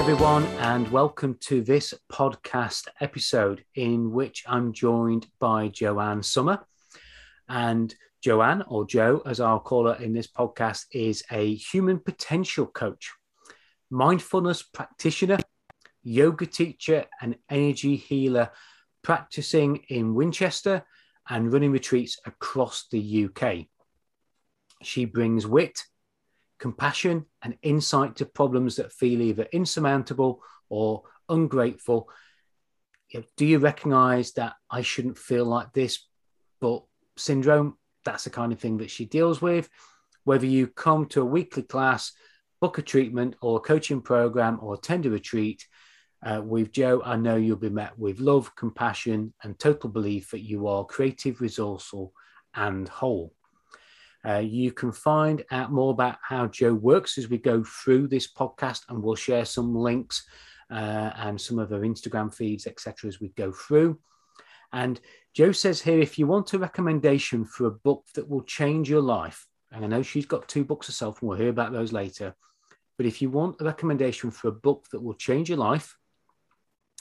Everyone, and welcome to this podcast episode in which I'm joined by Joanne Sumner. And Joanne, or Joe, as I'll call her in this podcast, is a human potential coach, mindfulness practitioner, yoga teacher, and energy healer practicing in Winchester and running retreats across the UK. She brings wit, compassion, and insight to problems that feel either insurmountable or ungrateful. Do you recognize that I shouldn't feel like this, but syndrome? That's the kind of thing that she deals with. Whether you come to a weekly class, book a treatment or a coaching program or attend a retreat, uh, with Joe, I know you'll be met with love, compassion, and total belief that you are creative, resourceful, and whole. Uh, you can find out more about how Joe works as we go through this podcast, and we'll share some links uh, and some of her Instagram feeds, etc., as we go through. And Joe says here if you want a recommendation for a book that will change your life, and I know she's got two books herself, and we'll hear about those later. But if you want a recommendation for a book that will change your life,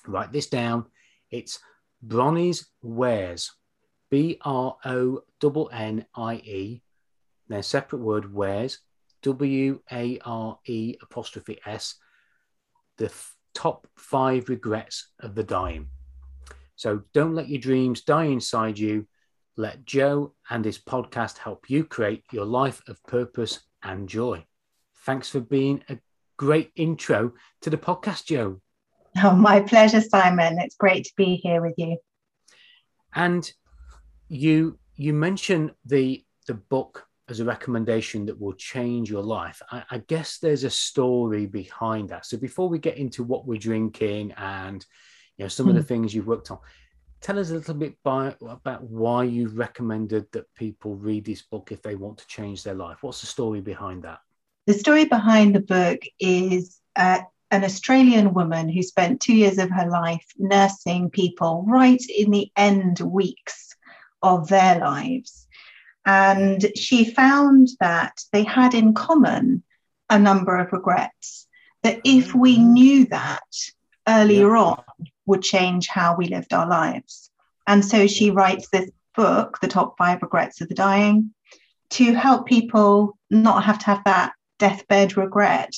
write this down. It's Bronnie's Ware's, B R O N N I E their separate word Ware's, W A R E apostrophe S, the f- top five regrets of the dying. So don't let your dreams die inside you. Let Joe and his podcast help you create your life of purpose and joy. Thanks for being a great intro to the podcast, Joe. Oh, my pleasure, Simon. It's great to be here with you. And you you mentioned the the book as a recommendation that will change your life. I, I, guess there's a story behind that. So before we get into what we're drinking and you know some mm. of the hmm. things you've worked on, tell us a little bit by, about why you recommended that people read this book if they want to change their life. What's the story behind that? The story behind the book is uh, an Australian woman who spent two years of her life nursing people right in the end weeks of their lives and she found that they had in common a number of regrets that if we mm-hmm. knew that earlier yeah. on would change how we lived our lives. And so she writes this book, The Top Five Regrets of the Dying, to help people not have to have that deathbed regret.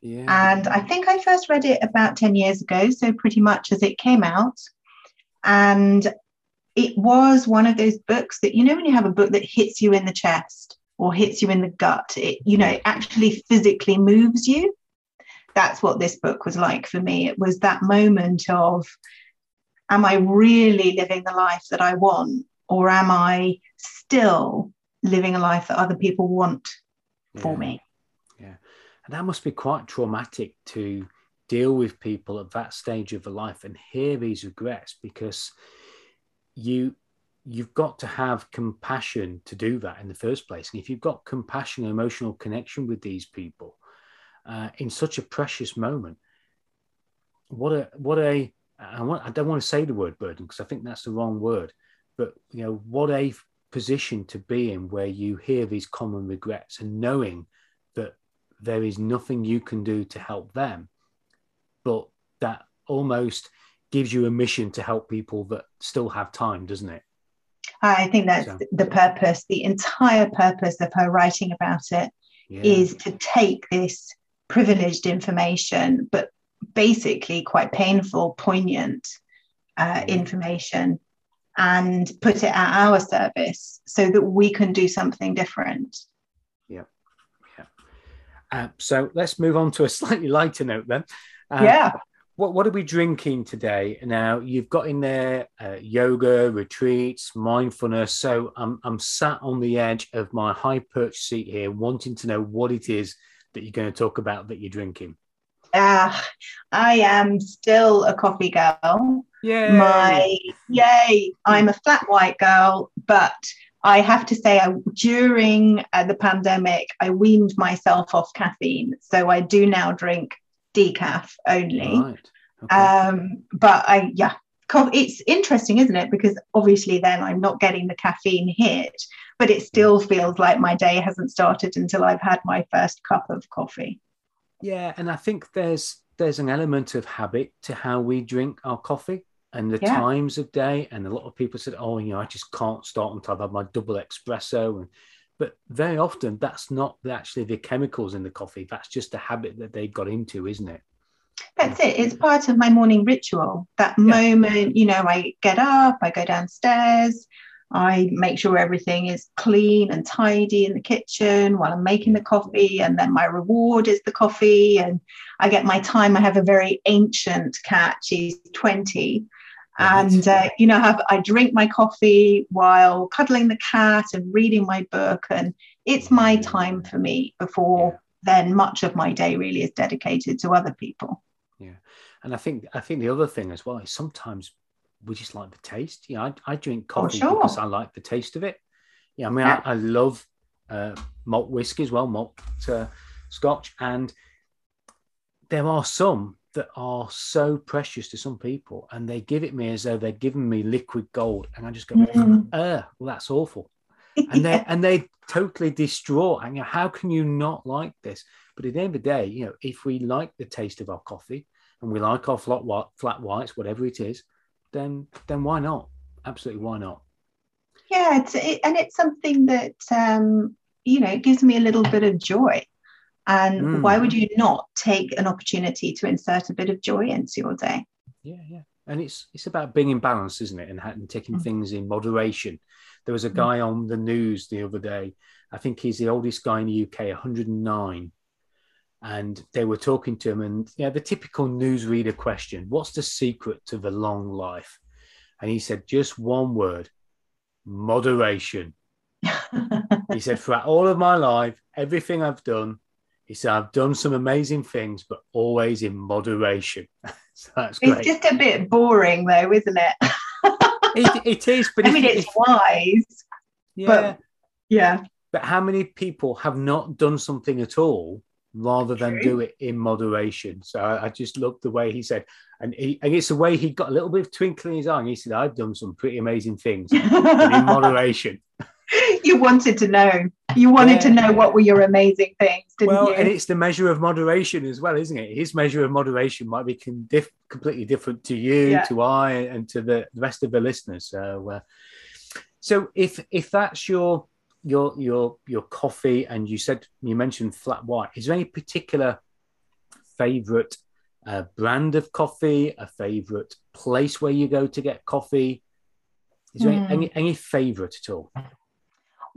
Yeah. And I think I first read it about 10 years ago, so pretty much as it came out. And it was one of those books that you know when you have a book that hits you in the chest or hits you in the gut it you know it actually physically moves you. That's what this book was like for me. It was that moment of am i really living the life that i want or am i still living a life that other people want for me? Yeah. And that must be quite traumatic to deal with people at that stage of the life and hear these regrets because you you've got to have compassion to do that in the first place. And if you've got compassion emotional connection with these people uh, in such a precious moment, what a what a I, want, I don't want to say the word burden because I think that's the wrong word, but you know what a position to be in where you hear these common regrets and knowing that there is nothing you can do to help them, but that almost gives you a mission to help people that still have time, doesn't it? I think that's so, the purpose, the entire purpose of her writing about it yeah. is to take this privileged information, but basically quite painful, poignant uh, yeah. information, and put it at our service so that we can do something different. Yeah. Yeah. Uh, so let's move on to a slightly lighter note then. Uh, yeah what what are we drinking today? Now you've got in there uh, yoga, retreats, mindfulness. So I'm I'm sat on the edge of my high perch seat here, wanting to know what it is that you're going to talk about that you're drinking. Uh, I am still a coffee girl. Yeah. My yay! I'm a flat white girl, but I have to say, I, during uh, the pandemic, I weaned myself off caffeine, so I do now drink decaf only. Right. Okay. Um, but I, yeah, it's interesting, isn't it? Because obviously, then I'm not getting the caffeine hit, but it still feels like my day hasn't started until I've had my first cup of coffee. yeah, and I think there's there's an element of habit to how we drink our coffee and the Yeah. times of day. And a lot of people said, "Oh, you know, I just can't start until I've had my double espresso." And but very often that's not actually the chemicals in the coffee. That's just a habit that they've got into, isn't it? That's it. It's part of my morning ritual. That moment, you know, I get up, I go downstairs, I make sure everything is clean and tidy in the kitchen while I'm making the coffee. And then my reward is the coffee. And I get my time. I have a very ancient cat. She's 20. And, uh, you know, have, I drink my coffee while cuddling the cat and reading my book. And it's my time for me before then much of my day really is dedicated to other people. Yeah and I think I think the other thing as well is sometimes we just like the taste. You know, I, I drink Oh, coffee sure. because I like the taste of it. Yeah, I mean, Yeah. I, I love uh, malt whiskey as well, malt uh, scotch, and there are some that are so precious to some people, and they give it me as though they're giving me liquid gold, and I just go, Mm. uh, well, that's awful and they and they totally distraught. And you know, how can you not like this? But at the end of the day, you know, if we like the taste of our coffee and we like our flat white, flat whites, whatever it is, then then why not? Absolutely, why not? yeah it's it, and it's something that um you know it gives me a little bit of joy and Mm. why would you not take an opportunity to insert a bit of joy into your day Yeah, yeah. And it's it's about being in balance, isn't it? And, and taking Mm. things in moderation. There was a guy on the news the other day. I think he's the oldest guy in the UK, 109. And they were talking to him, and yeah, the typical newsreader question: "What's the secret to the long life?" And he said, "Just one word: moderation." He said, "Throughout all of my life, everything I've done." He said, I've done some amazing things, but always in moderation. so that's great. it's just a bit boring though isn't it it, it is, but i mean it's if- wise yeah. but- yeah But how many people have not done something at all rather than True. do it in moderation? So I, I just loved the way he said, and, he, and it's the way he got a little bit of twinkle in his eye. And he said, "I've done some pretty amazing things, in moderation." you wanted to know you wanted to know what were your amazing things didn't well, you and it's the measure of moderation as well, isn't it? His measure of moderation might be con- diff- completely different to you, Yeah. to I, and to the rest of the listeners. So, uh, so if if that's your your your your coffee, and you said you mentioned flat white, is there any particular favorite uh, brand of coffee, a favorite place where you go to get coffee? Is there any, any any favorite at all?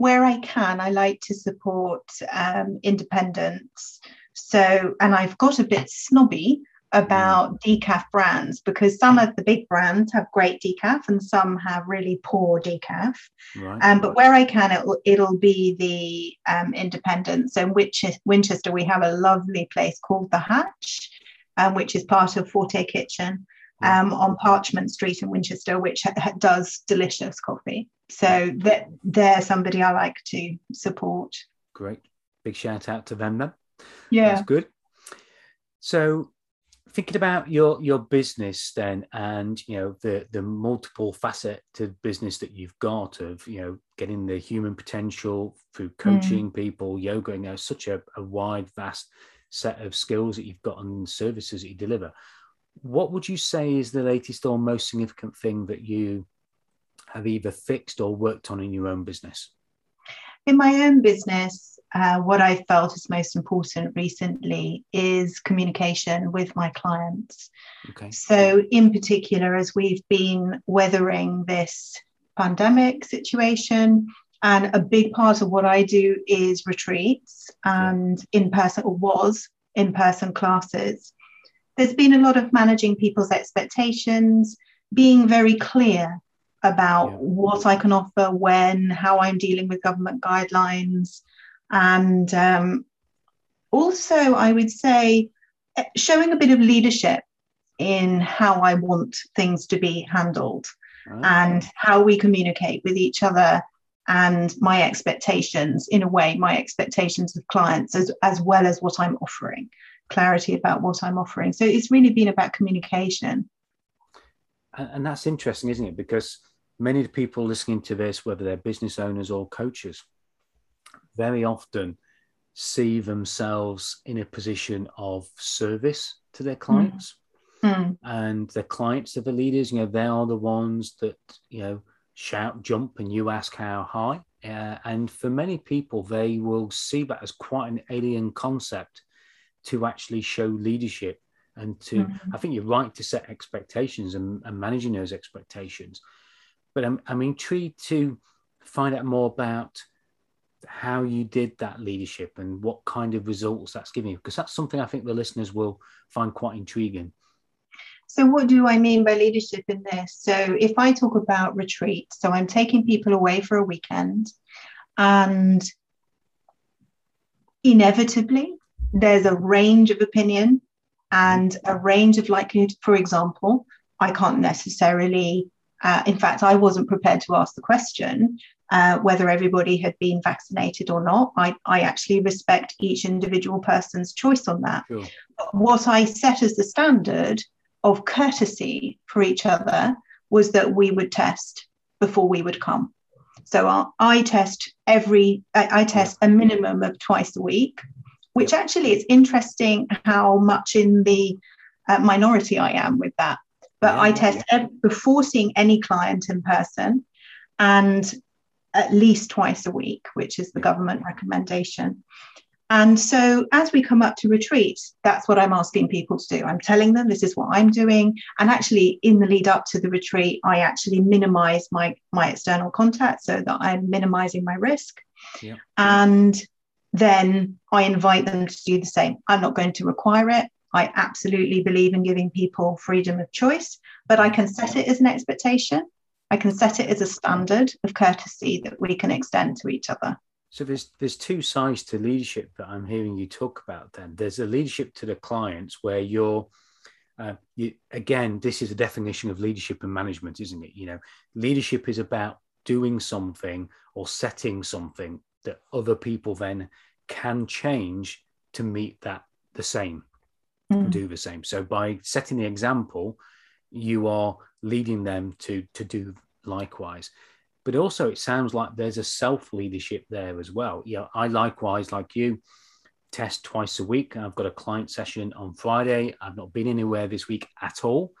Where I can, I like to support um, independence. So, and I've got a bit snobby about decaf brands because some of the big brands have great decaf and some have really poor decaf. Right. Um, but where I can, it'll, it'll be the um, independence. So, in Winchester, Winchester, we have a lovely place called The Hatch, um, which is part of Forte Kitchen um, on Parchment Street in Winchester, which ha- ha- does delicious coffee. So that they're somebody I like to support. Great. Big shout out to them then. Yeah. That's good. So thinking about your your business then and you know the the multiple faceted business that you've got of you know getting the human potential through coaching people yoga you know such a, a wide vast set of skills that you've got and services that you deliver what would you say is the latest or most significant thing that you have either fixed or worked on in your own business In my own business, uh, what I felt is most important recently is communication with my clients. okay So, in particular, as we've been weathering this pandemic situation, and a big part of what I do is retreats and in person, or was in person classes. There's been a lot of managing people's expectations, being very clear about Yeah. what I can offer, when, how I'm dealing with government guidelines. And um, also, I would say, eh, showing a bit of leadership in how I want things to be handled oh. and how we communicate with each other and my expectations in a way my expectations of clients as, as well as what i'm offering clarity about what i'm offering. So it's really been about communication. And, that's interesting isn't it? Because many of the people listening to this whether they're business owners or coaches very often see themselves in a position of service to their clients. Mm. and their clients are the leaders you know they are the ones that you know shout, jump, and you ask how high. Uh, and for many people, they will see that as quite an alien concept to actually show leadership and to, mm-hmm. I think you're right to set expectations and, and managing those expectations. But I'm, I'm intrigued to find out more about how you did that leadership and what kind of results that's giving you, because that's something I think the listeners will find quite intriguing. So, what do I mean by leadership in this? So, if I talk about retreat, so I'm taking people away for a weekend, and inevitably there's a range of opinion and a range of likelihood. For example, I can't necessarily, uh, in fact, I wasn't prepared to ask the question uh, whether everybody had been vaccinated or not. I, I actually respect each individual person's choice on that. Sure. What I set as the standard of courtesy for each other was that we would test before we would come. So I test every, I test a minimum of twice a week, which actually it's interesting how much in the uh, minority I am with that. But I test before seeing any client in person and at least twice a week, which is the government recommendation. And so as we come up to retreat, that's what I'm asking people to do. I'm telling them this is what I'm doing. And actually, in the lead up to the retreat, I actually minimize my, my external contact so that I'm minimizing my risk. Yeah. And then I invite them to do the same. I'm not going to require it. I absolutely believe in giving people freedom of choice, but I can set it as an expectation. I can set it as a standard of courtesy that we can extend to each other. So there's there's two sides to leadership that I'm hearing you talk about. Then there's a leadership to the clients where you're, uh, you again, this is a definition of leadership and management, isn't it? You know, leadership is about doing something or setting something that other people then can change to meet that the same, mm. do the same. So by setting the example, you are leading them to to do likewise but also it sounds like there's a self leadership there as well. Yeah, I likewise, like you, test twice a week. I've got a client session on Friday. I've not been anywhere this week at all,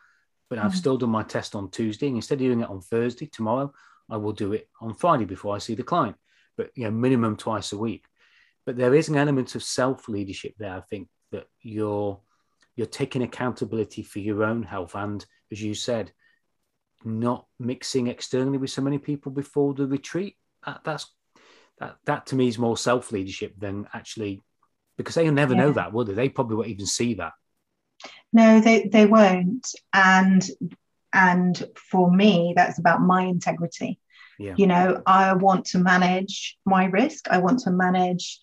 but I've mm-hmm. still done my test on Tuesday. And instead of doing it on Thursday, tomorrow, I will do it on Friday before I see the client. But you know, minimum twice a week. But there is an element of self leadership there. I think that you're you're taking accountability for your own health and, as you said, not mixing externally with so many people before the retreat. That, that's that that to me is more self leadership than actually because they'll never yeah. know that, will they? They probably won't even see that. No, they they won't. And and for me, that's about my integrity. Yeah. You know, I want to manage my risk. I want to manage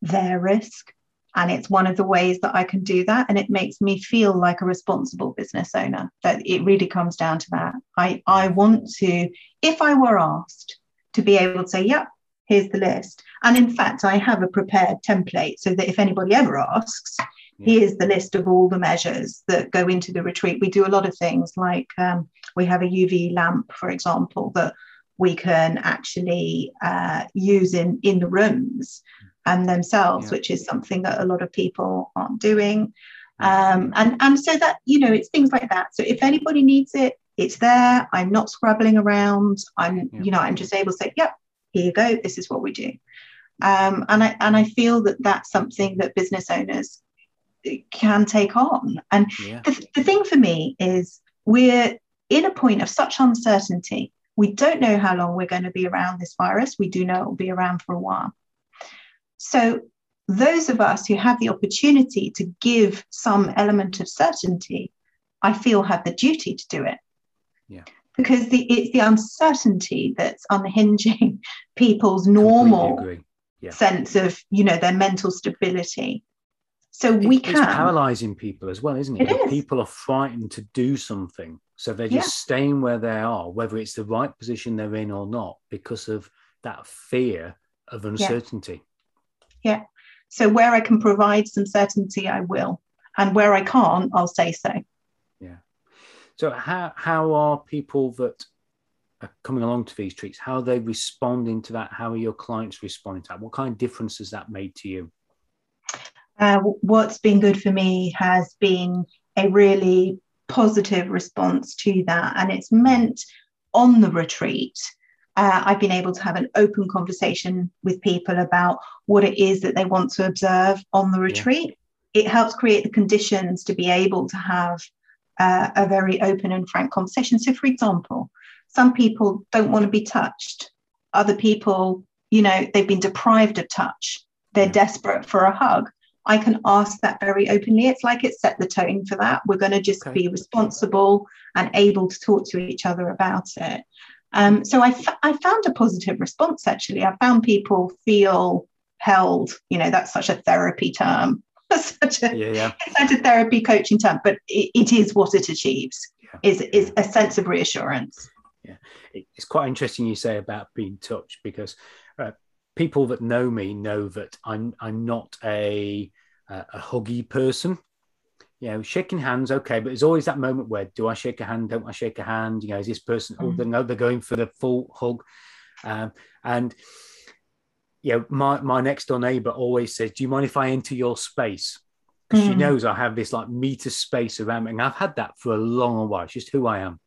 their risk. And it's one of the ways that I can do that. And it makes me feel like a responsible business owner. That it really comes down to that. I, I want to, if I were asked to be able to say, yep, here's the list. And in fact, I have a prepared template so that if anybody ever asks, yeah. here's the list of all the measures that go into the retreat. We do a lot of things like um, we have a UV lamp, for example, that we can actually uh, use in, in the rooms and themselves, yeah. which is something that a lot of people aren't doing. Um, and, and so that, you know, it's things like that. So if anybody needs it, it's there. I'm not scrabbling around. I'm, yeah. you know, I'm just able to say, yep, here you go. This is what we do. Um, and I and I feel that that's something that business owners can take on. And yeah. the, the thing for me is we're in a point of such uncertainty. We don't know how long we're going to be around this virus. We do know it will be around for a while. So, those of us who have the opportunity to give some element of certainty, I feel have the duty to do it. Yeah. Because the, it's the uncertainty that's unhinging people's normal yeah. sense of, you know, their mental stability. So we can. It's paralyzing people as well, isn't it? it is. People are frightened to do something. So they're just yeah. staying where they are, whether it's the right position they're in or not, because of that fear of uncertainty. Yeah. yeah. So where I can provide some certainty, I will. And where I can't, I'll say so. Yeah. So how how are people that are coming along to these treats, how are they responding to that? How are your clients responding to that? What kind of difference has that made to you? Uh, what's been good for me has been a really positive response to that. And it's meant on the retreat uh, I've been able to have an open conversation with people about what it is that they want to observe on the retreat. Yeah. It helps create the conditions to be able to have uh, a very open and frank conversation. So, for example, some people don't want to be touched. Other people, you know, they've been deprived of touch. They're desperate for a hug. I can ask that very openly. It's like it set the tone for that. We're going to just okay. be responsible and able to talk to each other about it. Um, so I, f- I found a positive response actually. I found people feel held. You know, that's such a therapy term, such a yeah, yeah. such a therapy coaching term, but it, it is what it achieves. Yeah. Is is a sense of reassurance. Yeah, it's quite interesting you say about being touched because uh, people that know me know that I'm I'm not a a huggy person you know, shaking hands, okay, but there's always that moment where do I shake a hand? Don't I shake a hand? You know, is this person? Mm. Oh, they know they're going for the full hug, um, and you know, my my next door neighbor always says, "Do you mind if I enter your space?" Because mm. she knows I have this like meter space around me, and I've had that for a long while. It's just who I am.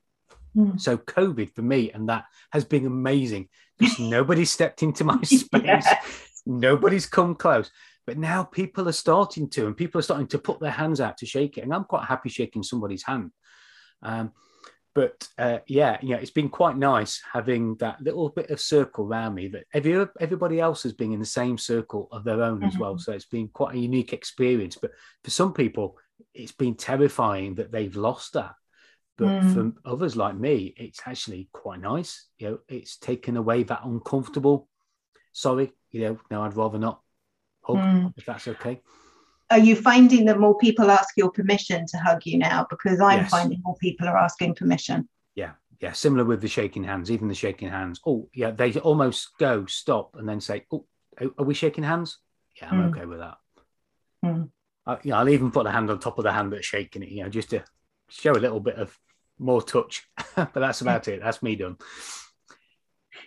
Mm. So COVID for me and that has been amazing because nobody stepped into my space. yeah. Nobody's come close. But now people are starting to, and people are starting to put their hands out to shake it. And I'm quite happy shaking somebody's hand. Um, but uh, yeah, yeah, it's been quite nice having that little bit of circle around me that every, everybody else has been in the same circle of their own mm-hmm. as well. Mm-hmm. So it's been quite a unique experience. But for some people, it's been terrifying that they've lost that. But mm. for others like me, it's actually quite nice. You know, it's taken away that uncomfortable. Sorry, you know, no, I'd rather not hug, mm. if that's okay. Are you finding that more people ask your permission to hug you now? Because I'm yes. finding more people are asking permission. Yeah, yeah. Similar with the shaking hands, even the shaking hands. Oh, yeah, they almost go stop and then say, "Oh, are we shaking hands?" Yeah, I'm mm. okay with that. Mm. I, you know, I'll even put the hand on top of the hand that's shaking it, you know, just to show a little bit of more touch. but that's about it. That's me done.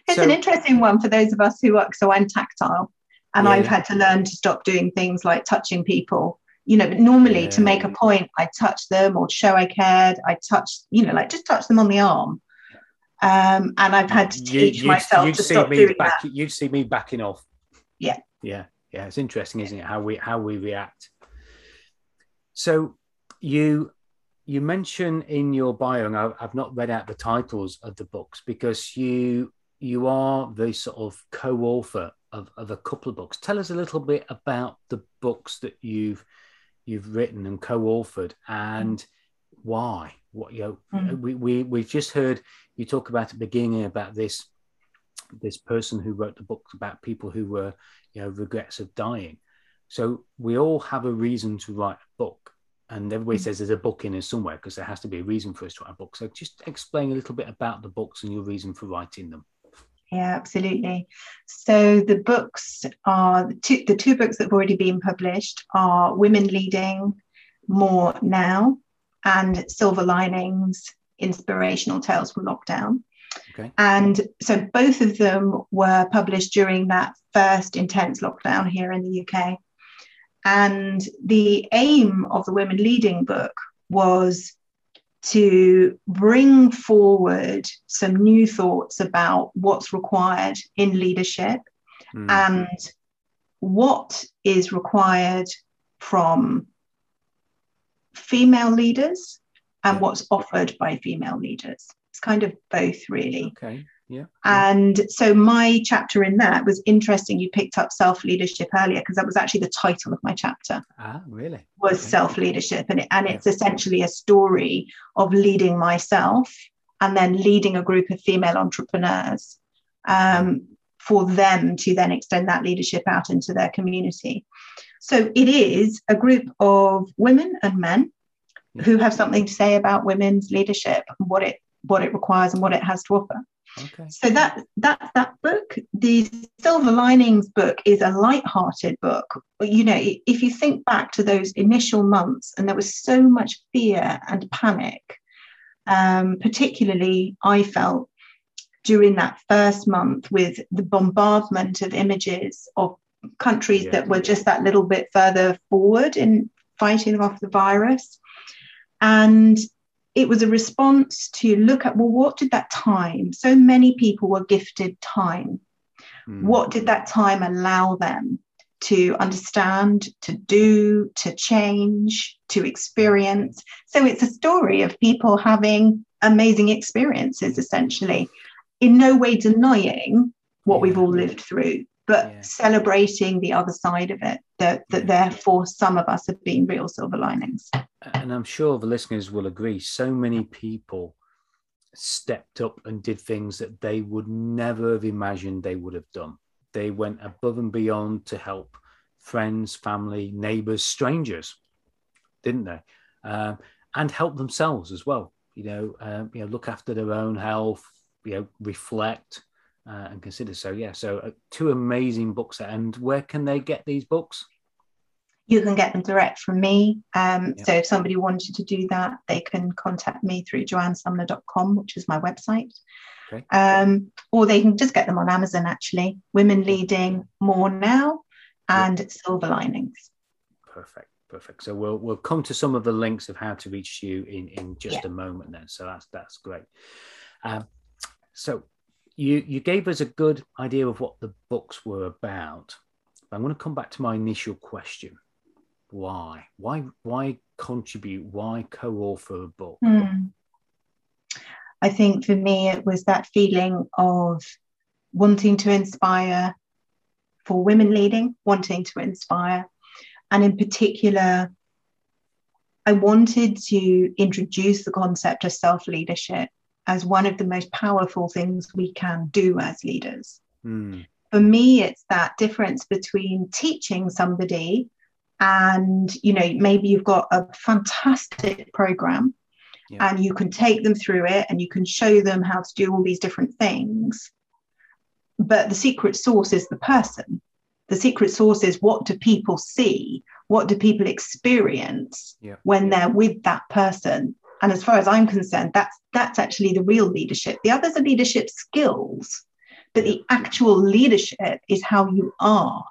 It's so, an interesting one for those of us who work. so I'm tactile and yeah. I've had to learn to stop doing things like touching people. You know, but normally yeah. to make a point, I touch them or show I cared. I touch, you know, like just touch them on the arm. Um, and I've had to teach you, myself you'd to stop doing back, that. You'd see me backing off. Yeah. Yeah. Yeah. It's interesting, isn't it? How we how we react. So you you mention in your bio, and I've not read out the titles of the books because you you are the sort of co-author of, of a couple of books. Tell us a little bit about the books that you've you've written and co-authored and why. What you know, mm-hmm. we, we we've just heard you talk about at the beginning about this this person who wrote the books about people who were you know regrets of dying. So we all have a reason to write a book. And everybody mm-hmm. says there's a book in there somewhere because there has to be a reason for us to write a book. So just explain a little bit about the books and your reason for writing them. Yeah, absolutely. So the books are the two, the two books that have already been published are Women Leading More Now and Silver Linings Inspirational Tales from Lockdown. Okay. And so both of them were published during that first intense lockdown here in the UK. And the aim of the Women Leading book was to bring forward some new thoughts about what's required in leadership mm. and what is required from female leaders and what's offered by female leaders. It's kind of both, really. Okay. Yeah. And so my chapter in that was interesting. You picked up self leadership earlier because that was actually the title of my chapter. Ah, really? Was okay. self leadership, and it, and it's yeah. essentially a story of leading myself and then leading a group of female entrepreneurs um, for them to then extend that leadership out into their community. So it is a group of women and men who have something to say about women's leadership and what it what it requires and what it has to offer. Okay. So that that that book, the Silver Linings book, is a light-hearted book. You know, if you think back to those initial months, and there was so much fear and panic, um, particularly I felt during that first month with the bombardment of images of countries yeah. that were just that little bit further forward in fighting off the virus. And it was a response to look at, well, what did that time? So many people were gifted time. Mm. What did that time allow them to understand, to do, to change, to experience? So it's a story of people having amazing experiences, essentially, in no way denying what we've all lived through, but yeah. celebrating the other side of it that, that therefore some of us have been real silver linings. And i'm sure the listeners will agree so many people stepped up and did things that they would never have imagined they would have done. They went above and beyond to help friends family neighbors strangers didn't they? Um, and help themselves as well you know um, you know look after their own health you know reflect uh, and consider. So yeah, so uh, two amazing books. And where can they get these books? You can get them direct from me. Um, So if somebody wanted to do that, they can contact me through joannesumner.com, which is my website. Okay. Um, or they can just get them on Amazon, actually. Women Leading More Now and Silver Linings. Perfect. Perfect. So we'll we'll come to some of the links of how to reach you in in just yeah. a moment. Then, so that's that's great. Um, so you you gave us a good idea of what the books were about. I'm going to come back to my initial question: Why? Why? Why contribute? Why co-author a book? Mm. I think for me, it was that feeling of wanting to inspire for women leading, wanting to inspire, and in particular, I wanted to introduce the concept of self leadership as one of the most powerful things we can do as leaders. Mm. For me, it's that difference between teaching somebody and, you know, maybe you've got a fantastic program yeah. and you can take them through it and you can show them how to do all these different things. But the secret source is the person. The secret source is what do people see? What do people experience yeah. when they're with that person? And as far as I'm concerned, that's that's actually the real leadership. The others are leadership skills, but the actual leadership is how you are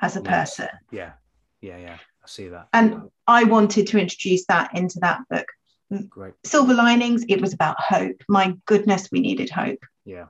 as a person. Yeah, yeah, yeah. I see that. And I wanted to introduce that into that book. Mm, Great. Silver linings. It was about hope. My goodness, we needed hope. Yeah.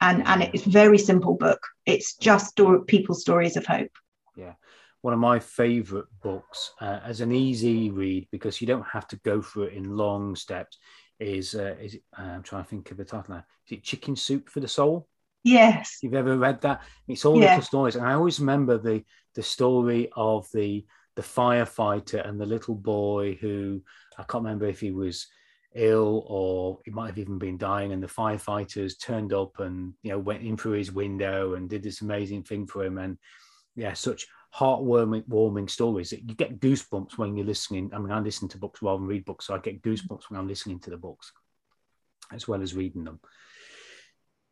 And and it's very simple book. It's just story, people's stories of hope. Yeah one of my favorite books uh, as an easy read because you don't have to go through it in long steps. Is uh, is it, uh, I'm trying to think of the title now. Is it Chicken Soup for the Soul? Yes. You've ever read that? It's all yeah. little stories, and I always remember the the story of the the firefighter and the little boy who I can't remember if he was ill or he might have even been dying and the firefighters turned up and you know went in through his window and did this amazing thing for him and yeah such heartwarming warming stories that you get goosebumps when you're listening. I mean, I listen to books rather than read books, so I get goosebumps when I'm listening to the books as well as reading them.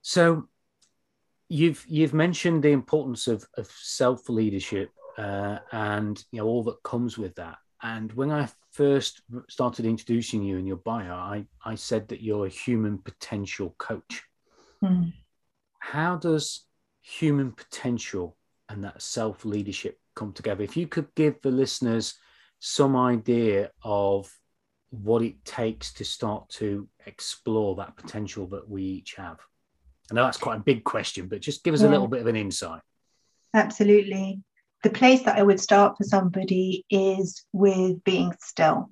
So you've you've mentioned the importance of, of self leadership uh, and you know all that comes with that. And when I first started introducing you in your bio, I, I said that you're a human potential coach. Mm. How does human potential and that self leadership come together. If you could give the listeners some idea of what it takes to start to explore that potential that we each have. I know that's quite a big question, but just give us yeah. a little bit of an insight. Absolutely. The place that I would start for somebody is with being still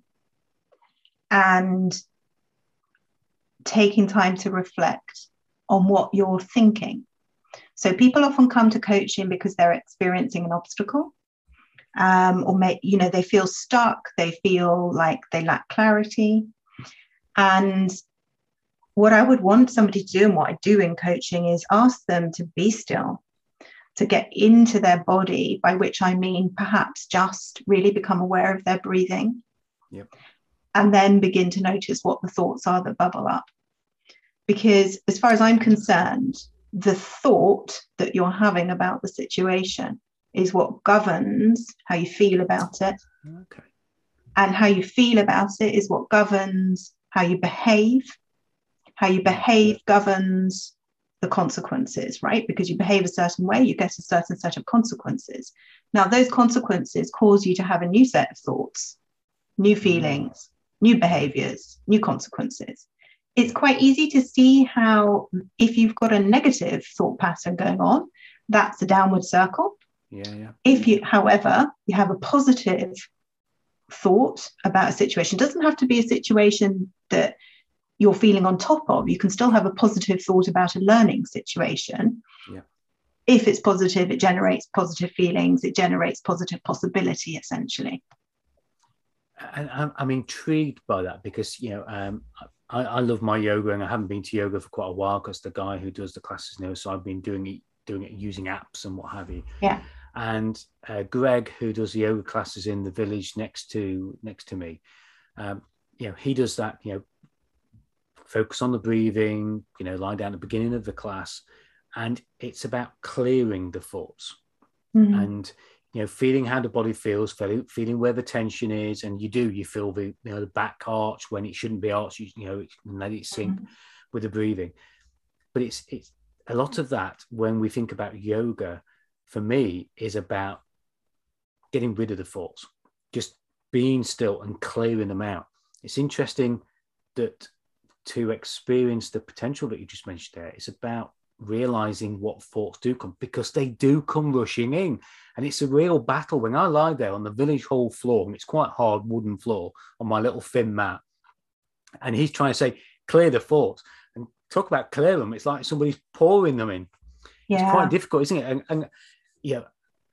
and taking time to reflect on what you're thinking so people often come to coaching because they're experiencing an obstacle. Um, or may, you know they feel stuck they feel like they lack clarity and what i would want somebody to do and what i do in coaching is ask them to be still to get into their body, by which I mean perhaps just really become aware of their breathing. Yep. And then begin to notice what the thoughts are that bubble up. Because as far as I'm concerned, the thought that you're having about the situation is what governs how you feel about it. Okay. And how you feel about it is what governs how you behave. How you behave governs the consequences, right? Because you behave a certain way, you get a certain set of consequences. Now, those consequences cause you to have a new set of thoughts, new mm. feelings, new behaviors, new consequences. It's quite easy to see how, if you've got a negative thought pattern going on, that's a downward circle. Yeah, yeah. If you, however, you have a positive thought about a situation, it doesn't have to be a situation that you're feeling on top of. You can still have a positive thought about a learning situation. Yeah. If it's positive, it generates positive feelings, it generates positive possibility, essentially. And I'm, I'm intrigued by that because, you know, um, I, I, love my yoga and I haven't been to yoga for quite a while because the guy who does the classes now, so I've been doing it, doing it using apps and what have you. Yeah. And uh, Greg, who does the yoga classes in the village next to next to me, um, you know, he does that, you know, focus on the breathing, you know, lie down at the beginning of the class. And it's about clearing the thoughts mm-hmm. and, you know, feeling how the body feels, feeling, feeling where the tension is. And you do, you feel the, you know, the back arch when it shouldn't be arched, you, you know, let it sink mm-hmm. with the breathing. But it's, it's a lot of that when we think about yoga, for me, is about getting rid of the thoughts, just being still and clearing them out. It's interesting that to experience the potential that you just mentioned there. It's about realizing what thoughts do come because they do come rushing in. And it's a real battle. When I lie there on the village hall floor, and it's quite hard wooden floor on my little thin mat, and he's trying to say, clear the thoughts. And talk about clear them. It's like somebody's pouring them in. Yeah. It's quite difficult, isn't it? And, and yeah,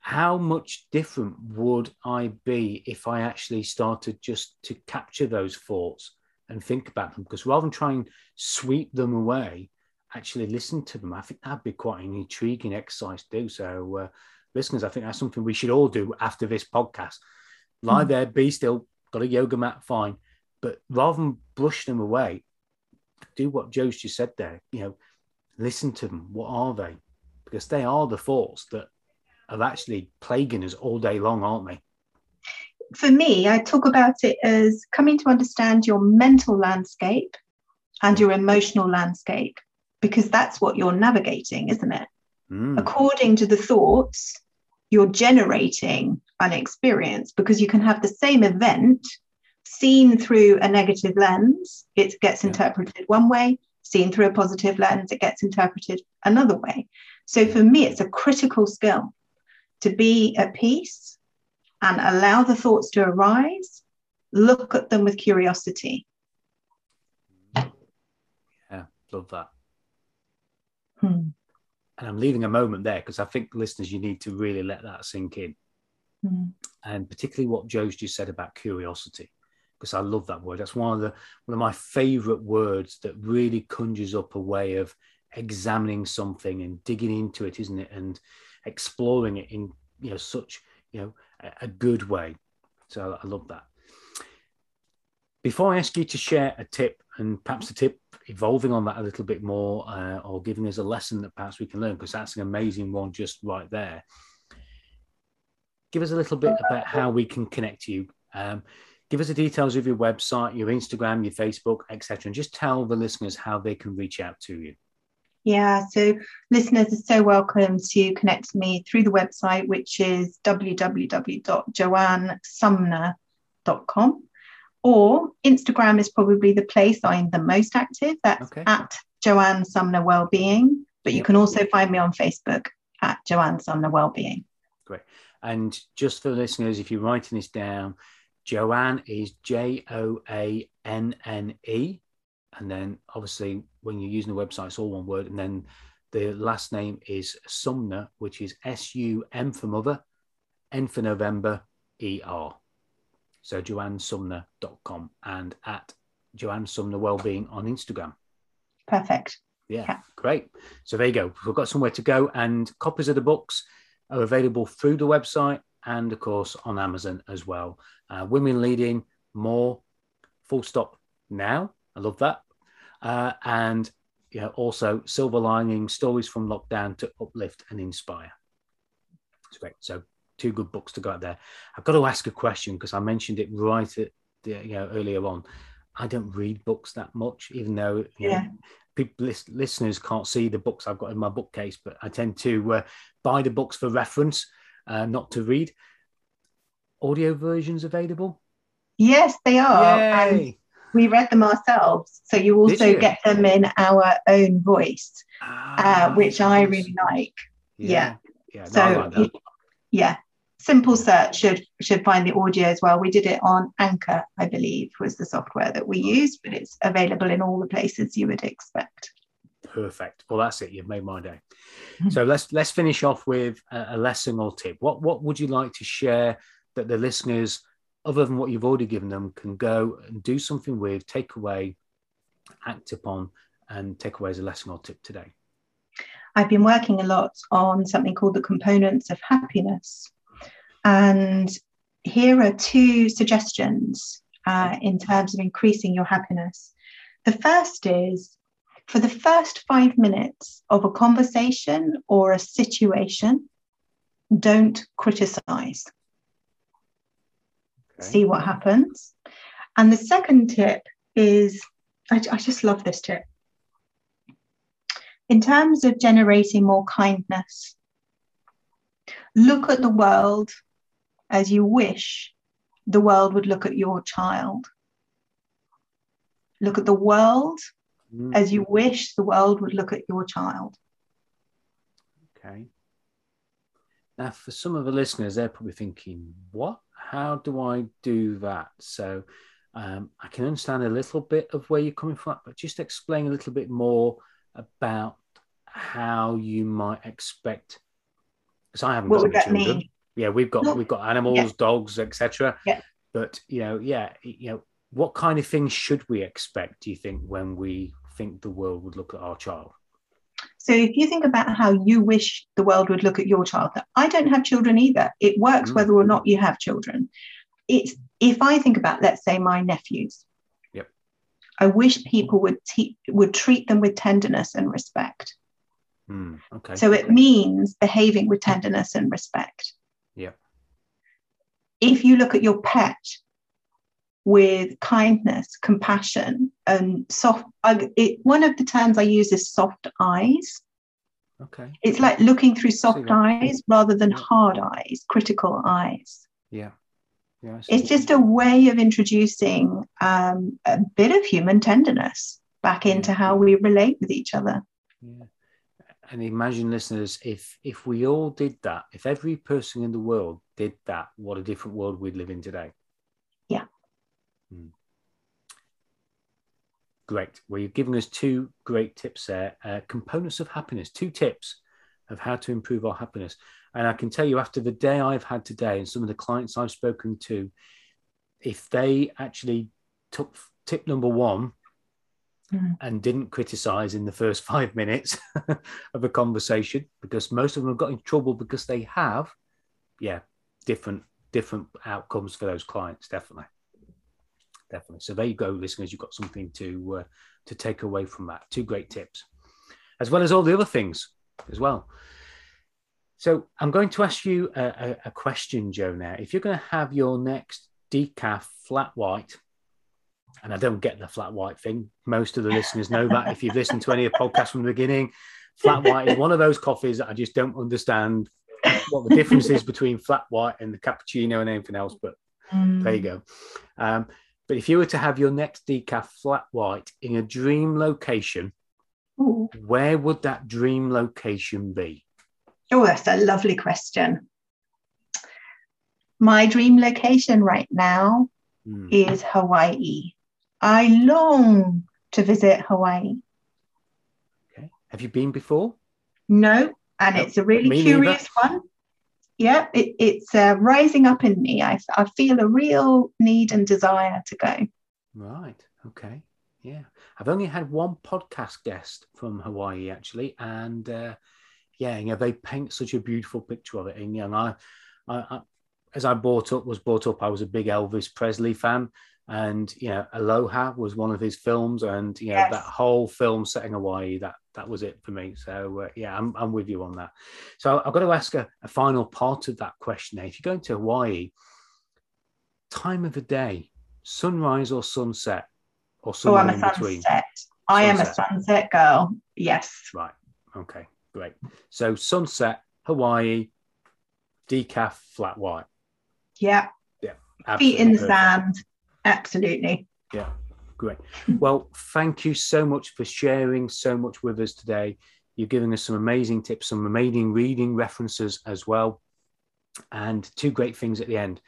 how much different would I be if I actually started just to capture those thoughts and think about them because rather than try and sweep them away, actually listen to them. I think that'd be quite an intriguing exercise to do. So, uh, listeners, I think that's something we should all do after this podcast. Lie mm. there, be still, got a yoga mat, fine. But rather than brush them away, do what Joe's just said there. You know, listen to them. What are they? Because they are the thoughts that are actually plaguing us all day long, aren't they? for me, I talk about it as coming to understand your mental landscape and your emotional landscape, because that's what you're navigating, isn't it? Mm. According to the thoughts, you're generating an experience because you can have the same event seen through a negative lens, it gets yeah. interpreted one way, seen through a positive lens, it gets interpreted another way. So for me, it's a critical skill to be at peace and allow the thoughts to arise, look at them with curiosity. Yeah, love that. Hmm. And I'm leaving a moment there because I think listeners, you need to really let that sink in. Hmm. And particularly what Joe's just said about curiosity, because I love that word. That's one of the one of my favorite words that really conjures up a way of examining something and digging into it, isn't it? And exploring it in you know such you know a good way. So I love that. Before I ask you to share a tip, and perhaps a tip evolving on that a little bit more, uh, or giving us a lesson that perhaps we can learn, because that's an amazing one just right there. Give us a little bit about how we can connect you. Um, give us the details of your website, your Instagram, your Facebook, etc., and just tell the listeners how they can reach out to you. Yeah, so listeners are so welcome to connect to me through the website, which is www.joannesumner.com. Or Instagram is probably the place I'm the most active. That's okay. at Joanne Sumner Wellbeing. But you yep. can also find me on Facebook at Joanne Sumner Wellbeing. Great. And just for the listeners, if you're writing this down, Joanne is J O A N N E and then obviously when you're using the website, it's all one word, and then the last name is Sumner, which is S U M for mother, N for November, E R. So joannesumner.com and at Joanne Sumner Wellbeing on Instagram. Perfect. Yeah. yeah. Great. So there you go. We've got somewhere to go, and copies of the books are available through the website and, of course, on Amazon as well. Uh, Women Leading More, full stop now. I love that. Uh, and you know, also Silver Lining Stories from Lockdown to Uplift and Inspire. It's great. So, two good books to go out there. I've got to ask a question because I mentioned it right at the, you know earlier on. I don't read books that much, even though yeah. Know, people listeners can't see the books I've got in my bookcase, but I tend to uh, buy the books for reference, uh, not to read. Audio versions available? Yes, they are. And we read them ourselves, so you also you? get them in our own voice, ah, uh, which I really like. Yeah. Yeah. yeah. No, so like yeah, simple search should should find the audio as well. We did it on Anchor, I believe, was the software that we used, but it's available in all the places you would expect. Perfect. Well, that's it. You've made my day. Mm-hmm. So let's let's finish off with a, a lesson or tip. What what would you like to share that the listeners, other than what you've already given them, can go and do something with, take away, act upon, and take away as a lesson or tip today? I've been working a lot on something called the components of happiness. And here are two suggestions uh, in terms of increasing your happiness. The first is for the first five minutes of a conversation or a situation, don't criticize. Okay. See what happens. And the second tip is I, I just love this tip. In terms of generating more kindness, look at the world as you wish the world would look at your child. Look at the world mm. as you wish the world would look at your child. Okay. Now, for some of the listeners, they're probably thinking, what? How do I do that? So um, I can understand a little bit of where you're coming from, but just explain a little bit more about how you might expect. Because I haven't what got children. Mean? Yeah, we've got we've got animals, yeah. dogs, etc. Yeah. But you know, yeah, you know, what kind of things should we expect? Do you think when we think the world would look at our child? So if you think about how you wish the world would look at your child, I don't have children either. It works mm. whether or not you have children. It's if I think about, let's say, my nephews. Yep. I wish people would te- would treat them with tenderness and respect. Mm, okay. So it means behaving with tenderness and respect. Yeah. If you look at your pet with kindness, compassion, and soft, I, it, one of the terms I use is soft eyes. Okay. It's like looking through soft eyes rather than hard eyes, critical eyes. Yeah. Yeah, it's just a way of introducing um, a bit of human tenderness back into how we relate with each other. Yeah and imagine listeners if if we all did that if every person in the world did that what a different world we'd live in today. Yeah. Hmm. great. Well you're giving us two great tips there. Uh, components of happiness two tips of how to improve our happiness. And i can tell you after the day i've had today and some of the clients i've spoken to if they actually took tip number one mm. and didn't criticize in the first five minutes of a conversation because most of them have got in trouble because they have, yeah, different different outcomes for those clients. Definitely, definitely. So there you go, listeners. You've got something to uh, to take away from that. Two great tips, as well as all the other things as well. So I'm going to ask you a, a, a question, Joe. Now, if you're going to have your next decaf flat white and I don't get the flat white thing. Most of the listeners know that if you've listened to any of the podcasts from the beginning, flat white is one of those coffees that I just don't understand what the difference is between flat white and the cappuccino and anything else. But mm. there you go. Um, but if you were to have your next decaf flat white in a dream location, Ooh. where would that dream location be? Oh, that's a lovely question. My dream location right now mm. is Hawaii. I long to visit Hawaii. Okay. Have you been before? No, and no, it's a really curious neither. one. Yeah, it, it's uh, rising up in me. I, I feel a real need and desire to go. Right. Okay. Yeah, I've only had one podcast guest from Hawaii actually, and uh, yeah, you know they paint such a beautiful picture of it. And you know, I, I, I, as I brought up was brought up, I was a big Elvis Presley fan, and you know, Aloha was one of his films, and you know Yes. that whole film setting in Hawaii. That that was it for me. So uh, yeah, I'm I'm with you on that. So I've got to ask a, a final part of that question. Now, if you're going to Hawaii, time of the day, sunrise or sunset, or Oh, somewhere I'm a in between. sunset. I am a Sunset. sunset girl. Yes. Right. Okay. Great. So sunset, Hawaii, decaf, flat white. Yeah. Yeah. Feet in the sand. Absolutely. Yeah. Great. Well, thank you so much for sharing so much with us today. You're giving us some amazing tips, some amazing reading references as well, and two great things at the end.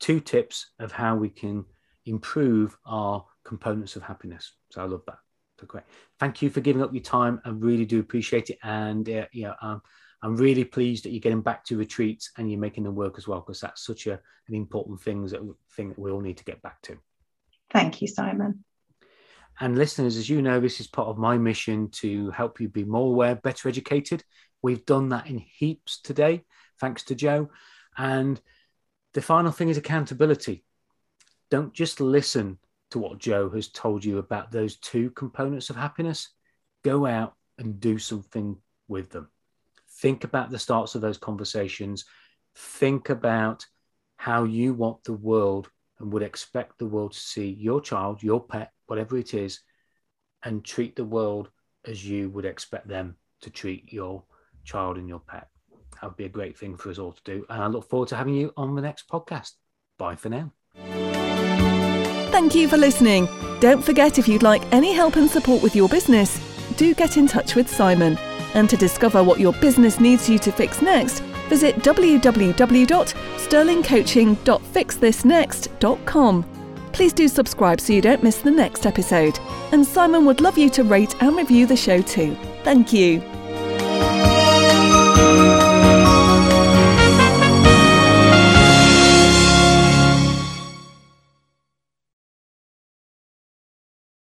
Two tips of how we can improve our components of happiness. So I love that. So great. Thank you for giving up your time. I really do appreciate it. And uh, yeah, um, I'm really pleased that you're getting back to retreats and you're making them work as well, because that's such a, an important thing that thing that we all need to get back to. Thank you, Simon. And listeners, as you know, this is part of my mission to help you be more aware, better educated. We've done that in heaps today, thanks to Joe. And the final thing is accountability. Don't just listen to what Joe has told you about those two components of happiness. Go out and do something with them. Think about the starts of those conversations. Think about how you want the world and would expect the world to see your child, your pet, whatever it is, and treat the world as you would expect them to treat your child and your pet. That would be a great thing for us all to do. And I look forward to having you on the next podcast. Bye for now. Thank you for listening. Don't forget if you'd like any help and support with your business, do get in touch with Simon. And to discover what your business needs you to fix next, visit www.sterlingcoaching.fixthisnext.com. Please do subscribe so you don't miss the next episode. And Simon would love you to rate and review the show too. Thank you.